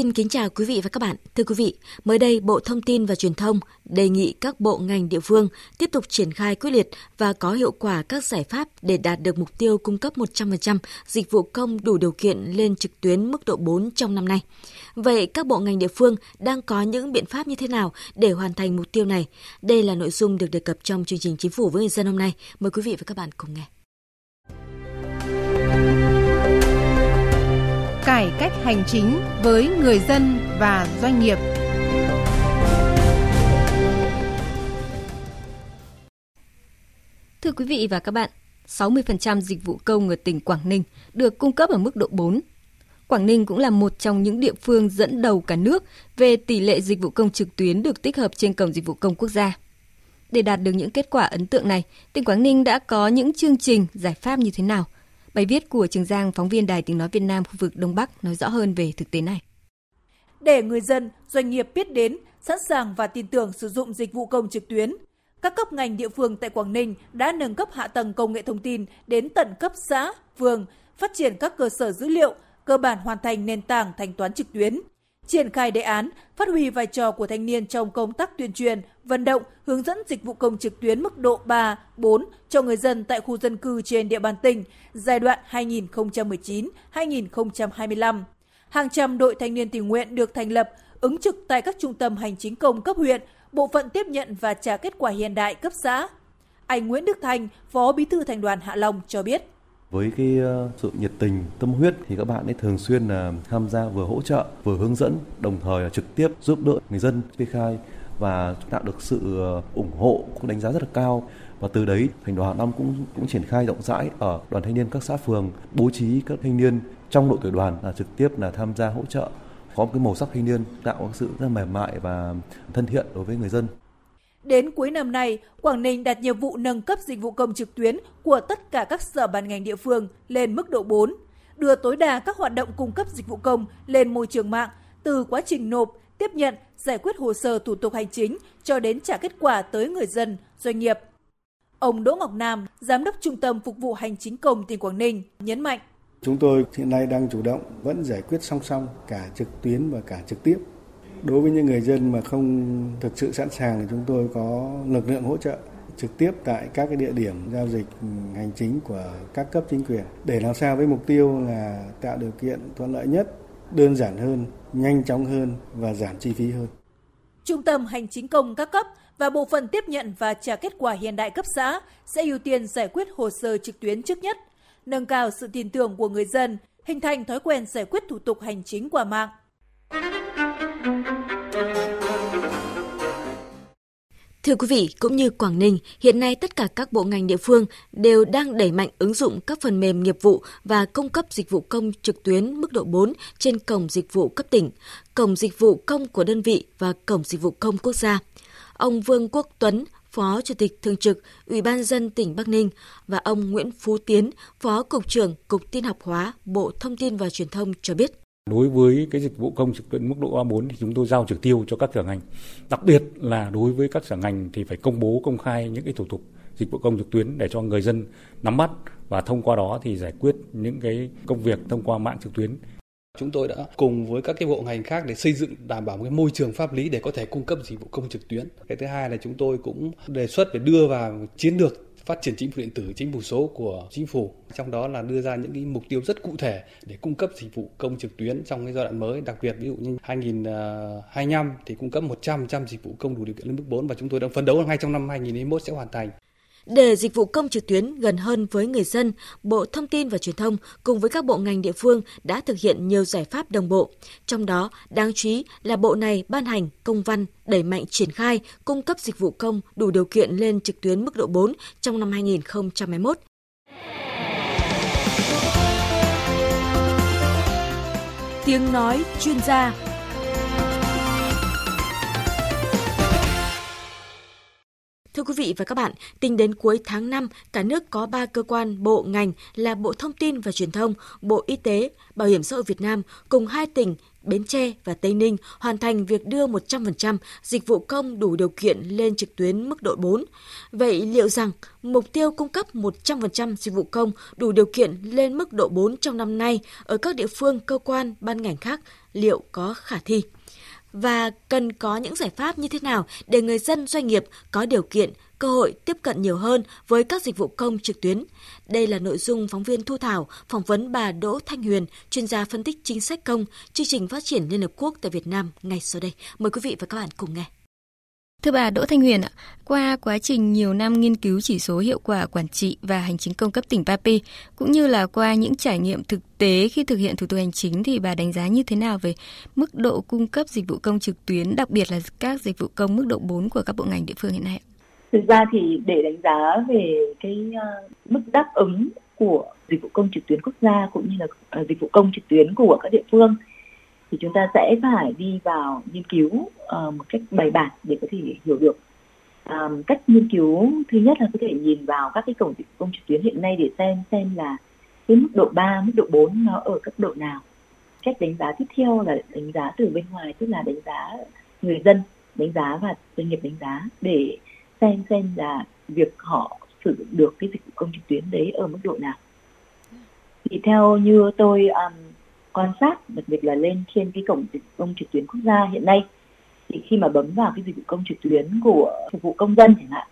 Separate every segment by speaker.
Speaker 1: Xin kính chào quý vị và các bạn. Thưa quý vị, mới đây Bộ Thông tin và Truyền thông đề nghị các bộ ngành địa phương tiếp tục triển khai quyết liệt và có hiệu quả các giải pháp để đạt được mục tiêu cung cấp 100% dịch vụ công đủ điều kiện lên trực tuyến mức độ 4 trong năm nay. Vậy các bộ ngành địa phương đang có những biện pháp như thế nào để hoàn thành mục tiêu này? Đây là nội dung được đề cập trong chương trình Chính phủ với người dân hôm nay. Mời quý vị và các bạn cùng nghe.
Speaker 2: Cải cách hành chính với người dân và doanh nghiệp.
Speaker 1: Thưa quý vị và các bạn, 60% dịch vụ công ở tỉnh Quảng Ninh được cung cấp ở mức độ 4. Quảng Ninh cũng là một trong những địa phương dẫn đầu cả nước về tỷ lệ dịch vụ công trực tuyến được tích hợp trên cổng dịch vụ công quốc gia. Để đạt được những kết quả ấn tượng này, tỉnh Quảng Ninh đã có những chương trình, giải pháp như thế nào – Bài viết của Trường Giang, phóng viên Đài Tiếng Nói Việt Nam khu vực Đông Bắc nói rõ hơn về thực tế này.
Speaker 3: Để người dân, doanh nghiệp biết đến, sẵn sàng và tin tưởng sử dụng dịch vụ công trực tuyến, các cấp ngành địa phương tại Quảng Ninh đã nâng cấp hạ tầng công nghệ thông tin đến tận cấp xã, phường, phát triển các cơ sở dữ liệu, cơ bản hoàn thành nền tảng thanh toán trực tuyến, triển khai đề án, phát huy vai trò của thanh niên trong công tác tuyên truyền, vận động, hướng dẫn dịch vụ công trực tuyến mức độ 3, 4 cho người dân tại khu dân cư trên địa bàn tỉnh giai đoạn 2019-2025. Hàng trăm đội thanh niên tình nguyện được thành lập, ứng trực tại các trung tâm hành chính công cấp huyện, bộ phận tiếp nhận và trả kết quả hiện đại cấp xã. Anh Nguyễn Đức Thành, Phó Bí thư Thành đoàn Hạ Long cho biết
Speaker 4: với cái ờ, sự nhiệt tình, tâm huyết thì các bạn ấy thường xuyên là tham gia vừa hỗ trợ, vừa hướng dẫn, đồng thời là trực tiếp giúp đỡ người dân kê khai và tạo được sự ờ, ủng hộ cũng đánh giá rất là cao và từ đấy, thành đoàn Hà Nam cũng cũng triển khai rộng rãi ở đoàn thanh niên các xã phường, bố trí các thanh niên trong đội tuyển đoàn là trực tiếp là tham gia hỗ trợ, có một cái màu sắc thanh niên tạo sự rất mềm mại và thân thiện đối với người dân.
Speaker 3: Đến cuối năm nay, Quảng Ninh đạt nhiệm vụ nâng cấp dịch vụ công trực tuyến của tất cả các sở ban ngành địa phương lên mức độ 4, đưa tối đa các hoạt động cung cấp dịch vụ công lên môi trường mạng từ quá trình nộp, tiếp nhận, giải quyết hồ sơ thủ tục hành chính cho đến trả kết quả tới người dân, doanh nghiệp. Ông Đỗ Ngọc Nam, Giám đốc Trung tâm Phục vụ Hành chính công tỉnh Quảng Ninh, nhấn mạnh.
Speaker 5: Chúng tôi hiện nay đang chủ động vẫn giải quyết song song cả trực tuyến và cả trực tiếp đối với những người dân mà không thực sự sẵn sàng thì chúng tôi có lực lượng hỗ trợ trực tiếp tại các cái địa điểm giao dịch hành chính của các cấp chính quyền để làm sao với mục tiêu là tạo điều kiện thuận lợi nhất, đơn giản hơn, nhanh chóng hơn và giảm chi phí hơn.
Speaker 3: Trung tâm hành chính công các cấp và bộ phận tiếp nhận và trả kết quả hiện đại cấp xã sẽ ưu tiên giải quyết hồ sơ trực tuyến trước nhất, nâng cao sự tin tưởng của người dân, hình thành thói quen giải quyết thủ tục hành chính qua mạng.
Speaker 1: Thưa quý vị, cũng như Quảng Ninh, hiện nay tất cả các bộ ngành địa phương đều đang đẩy mạnh ứng dụng các phần mềm nghiệp vụ và cung cấp dịch vụ công trực tuyến mức độ 4 trên cổng dịch vụ cấp tỉnh, cổng dịch vụ công của đơn vị và cổng dịch vụ công quốc gia. Ông Vương Quốc Tuấn, Phó Chủ tịch Thường trực Ủy ban dân tỉnh Bắc Ninh và ông Nguyễn Phú Tiến, Phó Cục trưởng Cục Tin học hóa, Bộ Thông tin và Truyền thông cho biết.
Speaker 6: Đối với cái dịch vụ công trực tuyến mức độ A4 thì chúng tôi giao trực tiêu cho các sở ngành. Đặc biệt là đối với các sở ngành thì phải công bố, công khai những cái thủ tục dịch vụ công trực tuyến để cho người dân nắm bắt và thông qua đó thì giải quyết những cái công việc thông qua mạng trực tuyến.
Speaker 7: Chúng tôi đã cùng với các cái bộ ngành khác để xây dựng, đảm bảo một cái môi trường pháp lý để có thể cung cấp dịch vụ công trực tuyến. Cái thứ hai là chúng tôi cũng đề xuất để đưa vào chiến lược phát triển chính phủ điện tử, chính phủ số của chính phủ. Trong đó là đưa ra những cái mục tiêu rất cụ thể để cung cấp dịch vụ công trực tuyến trong cái giai đoạn mới, đặc biệt ví dụ như 2025 thì cung cấp 100% dịch vụ công đủ điều kiện lên mức 4 và chúng tôi đang phấn đấu ngay trong năm 2021 sẽ hoàn thành.
Speaker 1: Để dịch vụ công trực tuyến gần hơn với người dân, Bộ Thông tin và Truyền thông cùng với các bộ ngành địa phương đã thực hiện nhiều giải pháp đồng bộ. Trong đó, đáng chú ý là bộ này ban hành công văn đẩy mạnh triển khai cung cấp dịch vụ công đủ điều kiện lên trực tuyến mức độ 4 trong năm 2021.
Speaker 3: Tiếng nói chuyên gia
Speaker 1: quý vị và các bạn, tính đến cuối tháng 5, cả nước có 3 cơ quan, bộ, ngành là Bộ Thông tin và Truyền thông, Bộ Y tế, Bảo hiểm xã hội Việt Nam cùng hai tỉnh Bến Tre và Tây Ninh hoàn thành việc đưa 100% dịch vụ công đủ điều kiện lên trực tuyến mức độ 4. Vậy liệu rằng mục tiêu cung cấp 100% dịch vụ công đủ điều kiện lên mức độ 4 trong năm nay ở các địa phương, cơ quan, ban ngành khác liệu có khả thi? Và cần có những giải pháp như thế nào để người dân doanh nghiệp có điều kiện cơ hội tiếp cận nhiều hơn với các dịch vụ công trực tuyến. Đây là nội dung phóng viên Thu Thảo phỏng vấn bà Đỗ Thanh Huyền, chuyên gia phân tích chính sách công, chương trình phát triển Liên Hợp Quốc tại Việt Nam ngay sau đây. Mời quý vị và các bạn cùng nghe.
Speaker 8: Thưa bà Đỗ Thanh Huyền ạ, qua quá trình nhiều năm nghiên cứu chỉ số hiệu quả quản trị và hành chính công cấp tỉnh Papi, cũng như là qua những trải nghiệm thực tế khi thực hiện thủ tục hành chính thì bà đánh giá như thế nào về mức độ cung cấp dịch vụ công trực tuyến, đặc biệt là các dịch vụ công mức độ 4 của các bộ ngành địa phương hiện nay?
Speaker 9: Thực ra thì để đánh giá về cái ờ, mức đáp ứng của dịch vụ công trực tuyến quốc gia cũng như là ờ, dịch vụ công trực tuyến của các địa phương thì chúng ta sẽ phải đi vào nghiên cứu uh, một cách bài bản để có thể hiểu được. Um, cách nghiên cứu thứ nhất là có thể nhìn vào các cái cổng dịch vụ công trực tuyến hiện nay để xem xem là cái mức độ 3, mức độ 4 nó ở cấp độ nào. Cách đánh giá tiếp theo là đánh giá từ bên ngoài tức là đánh giá người dân đánh giá và doanh nghiệp đánh giá để xem xem là việc họ sử dụng được cái dịch vụ công trực tuyến đấy ở mức độ nào. Thì theo như tôi um, quan sát, đặc biệt là lên trên cái cổng dịch vụ công trực tuyến quốc gia hiện nay. Thì khi mà bấm vào cái dịch vụ công trực tuyến của phục vụ công dân chẳng hạn,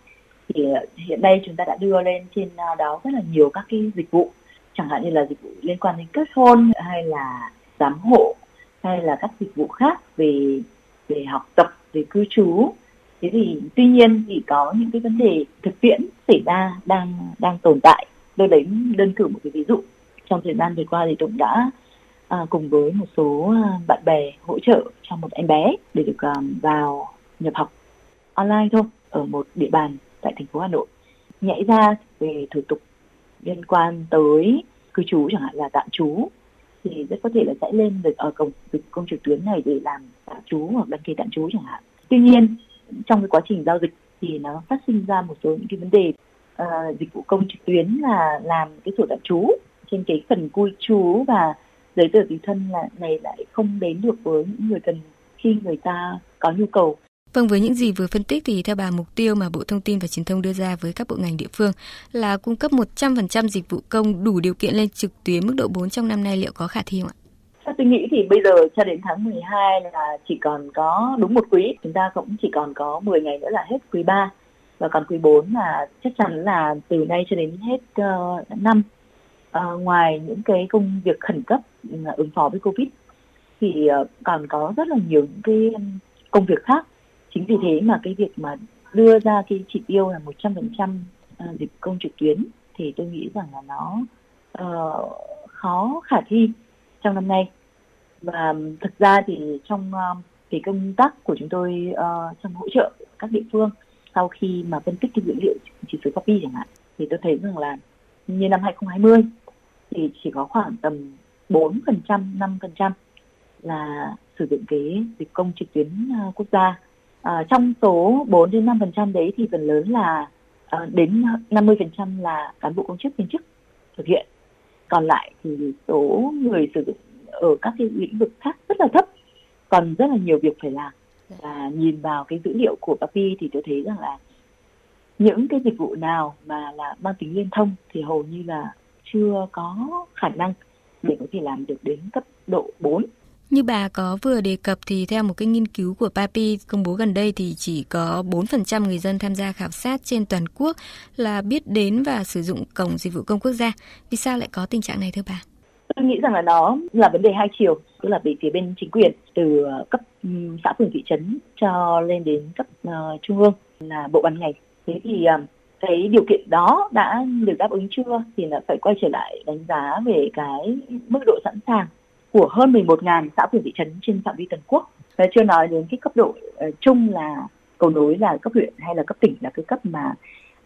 Speaker 9: thì ờ, hiện nay chúng ta đã đưa lên trên ờ, đó rất là nhiều các cái dịch vụ. Chẳng hạn như là dịch vụ liên quan đến kết hôn, hay là giám hộ, hay là các dịch vụ khác về về học tập, về cư trú. Thế thì tuy nhiên thì có những cái vấn đề thực tiễn xảy ra đang đang tồn tại. Tôi lấy đơn cử một cái ví dụ. Trong thời gian vừa qua thì tôi đã à, cùng với một số à, bạn bè hỗ trợ cho một em bé để được um, vào nhập học online thôi ở một địa bàn tại thành phố Hà Nội. Nhảy ra về thủ tục liên quan tới cư trú chẳng hạn là tạm trú thì rất có thể là sẽ lên được ở cổng dịch công trực tuyến này để làm tạm trú hoặc đăng ký tạm trú chẳng hạn. Tuy nhiên trong cái quá trình giao dịch thì nó phát sinh ra một số những cái vấn đề uh, dịch vụ công trực tuyến là làm cái sổ tạm trú trên cái phần cư trú và giấy tờ tùy thân là này lại không đến được với những người cần khi người ta có nhu cầu.
Speaker 8: Vâng, với những gì vừa phân tích thì theo bà mục tiêu mà Bộ Thông tin và Truyền thông đưa ra với các bộ ngành địa phương là cung cấp 100% dịch vụ công đủ điều kiện lên trực tuyến mức độ 4 trong năm nay liệu có khả thi không ạ?
Speaker 9: Theo tôi nghĩ thì bây giờ cho đến tháng 12 là chỉ còn có đúng một quý, chúng ta cũng chỉ còn có 10 ngày nữa là hết quý 3 và còn quý 4 là chắc chắn là từ nay cho đến hết uh, năm. Uh, ngoài những cái công việc khẩn cấp ứng phó với Covid thì ờ, còn có rất là nhiều những cái công việc khác. Chính vì thế mà cái việc mà đưa ra cái chỉ tiêu là 100% ờ, dịch công trực tuyến thì tôi nghĩ rằng là nó uh, khó khả thi trong năm nay và thực ra thì trong uh, cái công tác của chúng tôi uh, trong hỗ trợ các địa phương sau khi mà phân tích cái dữ liệu chỉ số copy chẳng hạn thì tôi thấy rằng là như năm 2020 thì chỉ có khoảng tầm 4%, 5% là sử dụng cái dịch công trực tuyến à, quốc gia. À, trong số 4 đến 5% đấy thì phần lớn là à, đến 50% là cán bộ công chức viên chức thực hiện. Còn lại thì số người sử dụng ở các cái lĩnh vực khác rất là thấp còn rất là nhiều việc phải làm và nhìn vào cái dữ liệu của Papi thì tôi thấy rằng là những cái dịch vụ nào mà là mang tính liên thông thì hầu như là chưa có khả năng để có thể làm được đến cấp độ 4
Speaker 8: như bà có vừa đề cập thì theo một cái nghiên cứu của Papi công bố gần đây thì chỉ có 4% người dân tham gia khảo sát trên toàn quốc là biết đến và sử dụng cổng dịch vụ công quốc gia. Vì sao lại có tình trạng này thưa bà?
Speaker 9: tôi nghĩ rằng là nó là vấn đề hai chiều tức là về phía bên chính quyền từ ờ, cấp xã phường thị trấn cho lên đến cấp uh, trung ương là bộ ban ngành thế thì uh, cái điều kiện đó đã được đáp ứng chưa thì là phải quay trở lại đánh giá về cái mức độ sẵn sàng của hơn 11.000 xã phường thị trấn trên phạm vi toàn quốc. Và chưa nói đến cái cấp độ uh, chung là cầu nối là cấp huyện hay là cấp tỉnh là cái cấp mà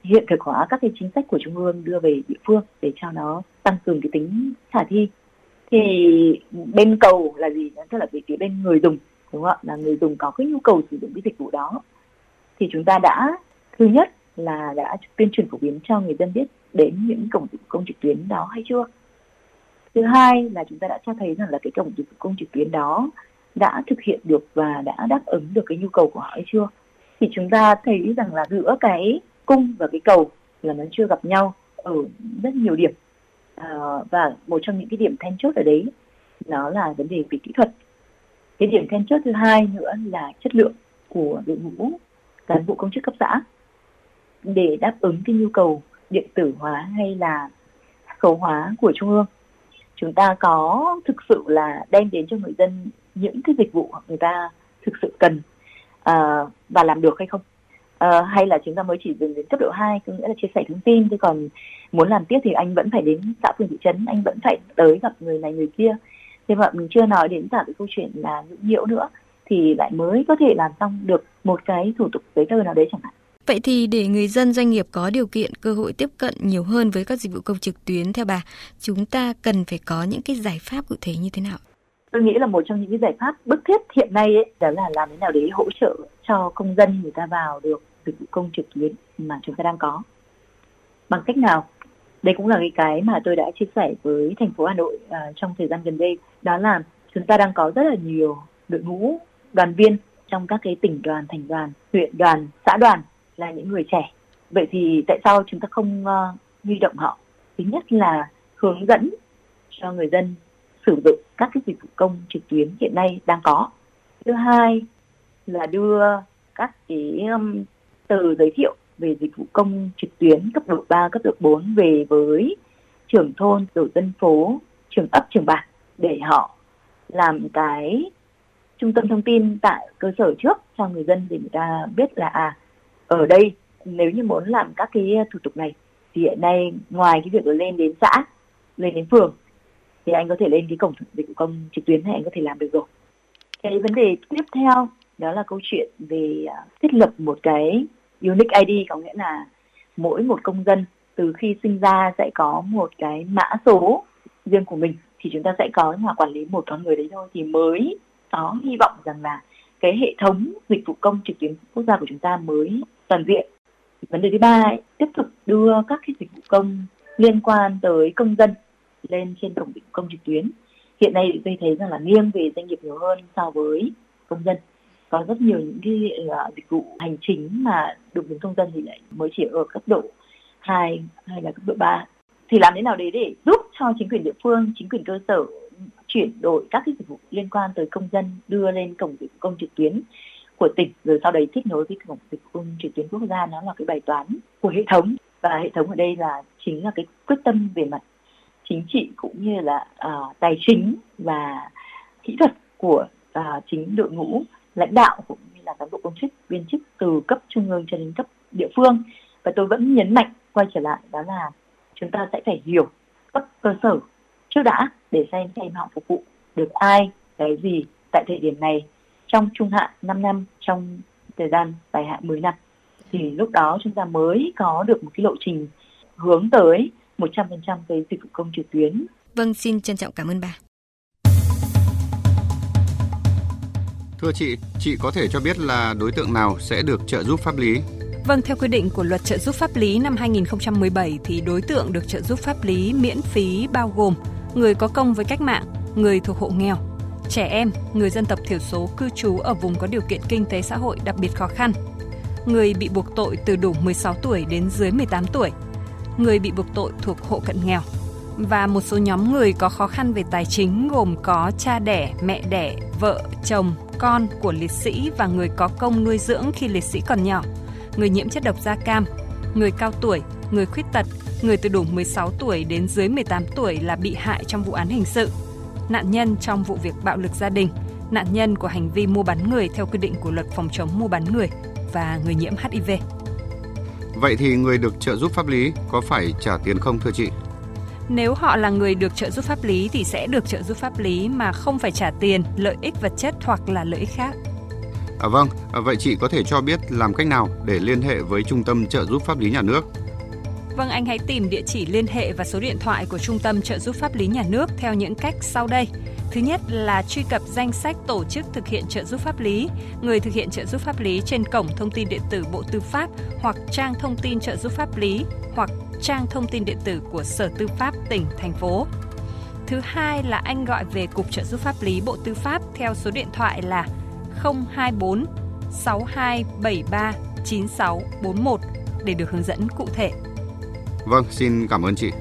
Speaker 9: hiện thực hóa các cái chính sách của trung ương đưa về địa phương để cho nó tăng cường cái tính khả thi. Thì bên cầu là gì? Tức là về phía bên người dùng đúng không ạ? Là người dùng có cái nhu cầu sử dụng cái dịch vụ đó. Thì chúng ta đã thứ nhất là đã tuyên truyền phổ biến cho người dân biết đến những cổng dịch vụ công trực tuyến đó hay chưa? Thứ hai là chúng ta đã cho thấy rằng là cái cổng dịch vụ công trực tuyến đó đã thực hiện được và đã đáp ứng được cái nhu cầu của họ hay chưa? Thì chúng ta thấy rằng là giữa cái cung và cái cầu là nó chưa gặp nhau ở rất nhiều điểm. À, và một trong những cái điểm then chốt ở đấy nó là vấn đề về kỹ thuật. Cái điểm then chốt thứ hai nữa là chất lượng của đội ngũ cán bộ công chức cấp xã để đáp ứng cái nhu cầu điện tử hóa hay là số hóa của trung ương. Chúng ta có thực sự là đem đến cho người dân những cái dịch vụ người ta thực sự cần uh, và làm được hay không? Uh, hay là chúng ta mới chỉ dừng đến cấp độ 2 có nghĩa là chia sẻ thông tin chứ còn muốn làm tiếp thì anh vẫn phải đến xã phường thị trấn anh vẫn phải tới gặp người này người kia. Thế mà mình chưa nói đến cả cái câu chuyện là nhũng nhiễu nữa thì lại mới có thể làm xong được một cái thủ tục giấy tờ nào đấy chẳng hạn.
Speaker 8: Vậy thì để người dân doanh nghiệp có điều kiện cơ hội tiếp cận nhiều hơn với các dịch vụ công trực tuyến theo bà, chúng ta cần phải có những cái giải pháp cụ thể như thế nào?
Speaker 9: Tôi nghĩ là một trong những cái giải pháp bức thiết hiện nay ấy, đó là làm thế nào để hỗ trợ cho công dân người ta vào được dịch vụ công trực tuyến mà chúng ta đang có. Bằng cách nào? Đây cũng là cái cái mà tôi đã chia sẻ với thành phố Hà Nội uh, trong thời gian gần đây. Đó là chúng ta đang có rất là nhiều đội ngũ đoàn viên trong các cái tỉnh đoàn, thành đoàn, huyện đoàn, xã đoàn là những người trẻ. Vậy thì tại sao chúng ta không uh, huy động họ? Thứ nhất là hướng dẫn cho người dân sử dụng các cái dịch vụ công trực tuyến hiện nay đang có. Thứ hai là đưa các cái um, tờ giới thiệu về dịch vụ công trực tuyến cấp độ 3, cấp độ 4 về với trưởng thôn, tổ dân phố, trường ấp, trường bản để họ làm cái trung tâm thông tin tại cơ sở trước cho người dân để người ta biết là à ở đây, nếu như muốn làm các cái ờ, thủ tục này, thì hiện nay ngoài cái việc lên đến xã, lên đến phường, thì anh có thể lên cái cổng dịch vụ công trực tuyến này anh có thể làm được rồi. Cái vấn đề tiếp theo, đó là câu chuyện về ờ, thiết lập một cái unique ID có nghĩa là mỗi một công dân từ khi sinh ra sẽ có một cái mã số riêng của mình, thì chúng ta sẽ có mà quản lý một con người đấy thôi, thì mới có hy vọng rằng là cái hệ thống dịch vụ công trực tuyến quốc gia của chúng ta mới toàn diện. Vấn đề thứ ba ấy, tiếp tục đưa các cái dịch vụ công liên quan tới công dân lên trên cổng dịch vụ công trực tuyến. Hiện nay tôi thấy rằng là nghiêng về doanh nghiệp nhiều hơn so với công dân. Có rất nhiều những cái uh, dịch vụ hành chính mà được đến công dân thì lại mới chỉ ở cấp độ 2 hay là cấp độ 3 thì làm thế nào đấy để giúp cho chính quyền địa phương chính quyền cơ sở chuyển đổi các cái dịch vụ liên quan tới công dân đưa lên cổng dịch vụ công trực tuyến của tỉnh rồi sau đấy kết nối với cổng dịch vụ công trực tuyến quốc gia nó là cái bài toán của hệ thống. Và hệ thống ở đây là chính là cái quyết tâm về mặt chính trị cũng như là uh, tài chính và kỹ thuật của uh, chính đội ngũ lãnh đạo cũng như là cán bộ công chức viên chức từ cấp trung ương cho đến cấp địa phương. Và tôi vẫn nhấn mạnh quay trở lại đó là chúng ta sẽ phải hiểu cấp cơ sở trước đã để xem xem họ phục vụ được ai cái gì tại thời điểm này trong trung hạn 5 năm trong thời gian dài hạn 10 năm thì lúc đó chúng ta mới có được một cái lộ trình hướng tới 100% cái dịch vụ công trực tuyến.
Speaker 8: Vâng, xin trân trọng cảm ơn bà.
Speaker 10: Thưa chị, chị có thể cho biết là đối tượng nào sẽ được trợ giúp pháp lý?
Speaker 11: Vâng, theo quy định của Luật trợ giúp pháp lý năm 2017 thì đối tượng được trợ giúp pháp lý miễn phí bao gồm người có công với cách mạng, người thuộc hộ nghèo, trẻ em, người dân tộc thiểu số cư trú ở vùng có điều kiện kinh tế xã hội đặc biệt khó khăn, người bị buộc tội từ đủ 16 tuổi đến dưới 18 tuổi, người bị buộc tội thuộc hộ cận nghèo. Và một số nhóm người có khó khăn về tài chính gồm có cha đẻ, mẹ đẻ, vợ, chồng, con của liệt sĩ và người có công nuôi dưỡng khi liệt sĩ còn nhỏ, người nhiễm chất độc da cam, người cao tuổi, người khuyết tật, người từ đủ 16 tuổi đến dưới 18 tuổi là bị hại trong vụ án hình sự, nạn nhân trong vụ việc bạo lực gia đình, nạn nhân của hành vi mua bán người theo quy định của luật phòng chống mua bán người và người nhiễm HIV.
Speaker 10: Vậy thì người được trợ giúp pháp lý có phải trả tiền không thưa chị?
Speaker 11: Nếu họ là người được trợ giúp pháp lý thì sẽ được trợ giúp pháp lý mà không phải trả tiền, lợi ích vật chất hoặc là lợi ích khác.
Speaker 10: À vâng, à, vậy chị có thể cho biết làm cách nào để liên hệ với Trung tâm trợ giúp pháp lý nhà nước?
Speaker 11: Vâng, anh hãy tìm địa chỉ liên hệ và số điện thoại của Trung tâm trợ giúp pháp lý nhà nước theo những cách sau đây. Thứ nhất là truy cập danh sách tổ chức thực hiện trợ giúp pháp lý, người thực hiện trợ giúp pháp lý trên cổng thông tin điện tử Bộ Tư pháp hoặc trang thông tin trợ giúp pháp lý hoặc trang thông tin điện tử của Sở Tư pháp tỉnh, thành phố. Thứ hai là anh gọi về Cục trợ giúp pháp lý Bộ Tư pháp theo số điện thoại là 024 6273 9641 để được hướng dẫn cụ thể.
Speaker 10: Vâng, xin cảm ơn chị.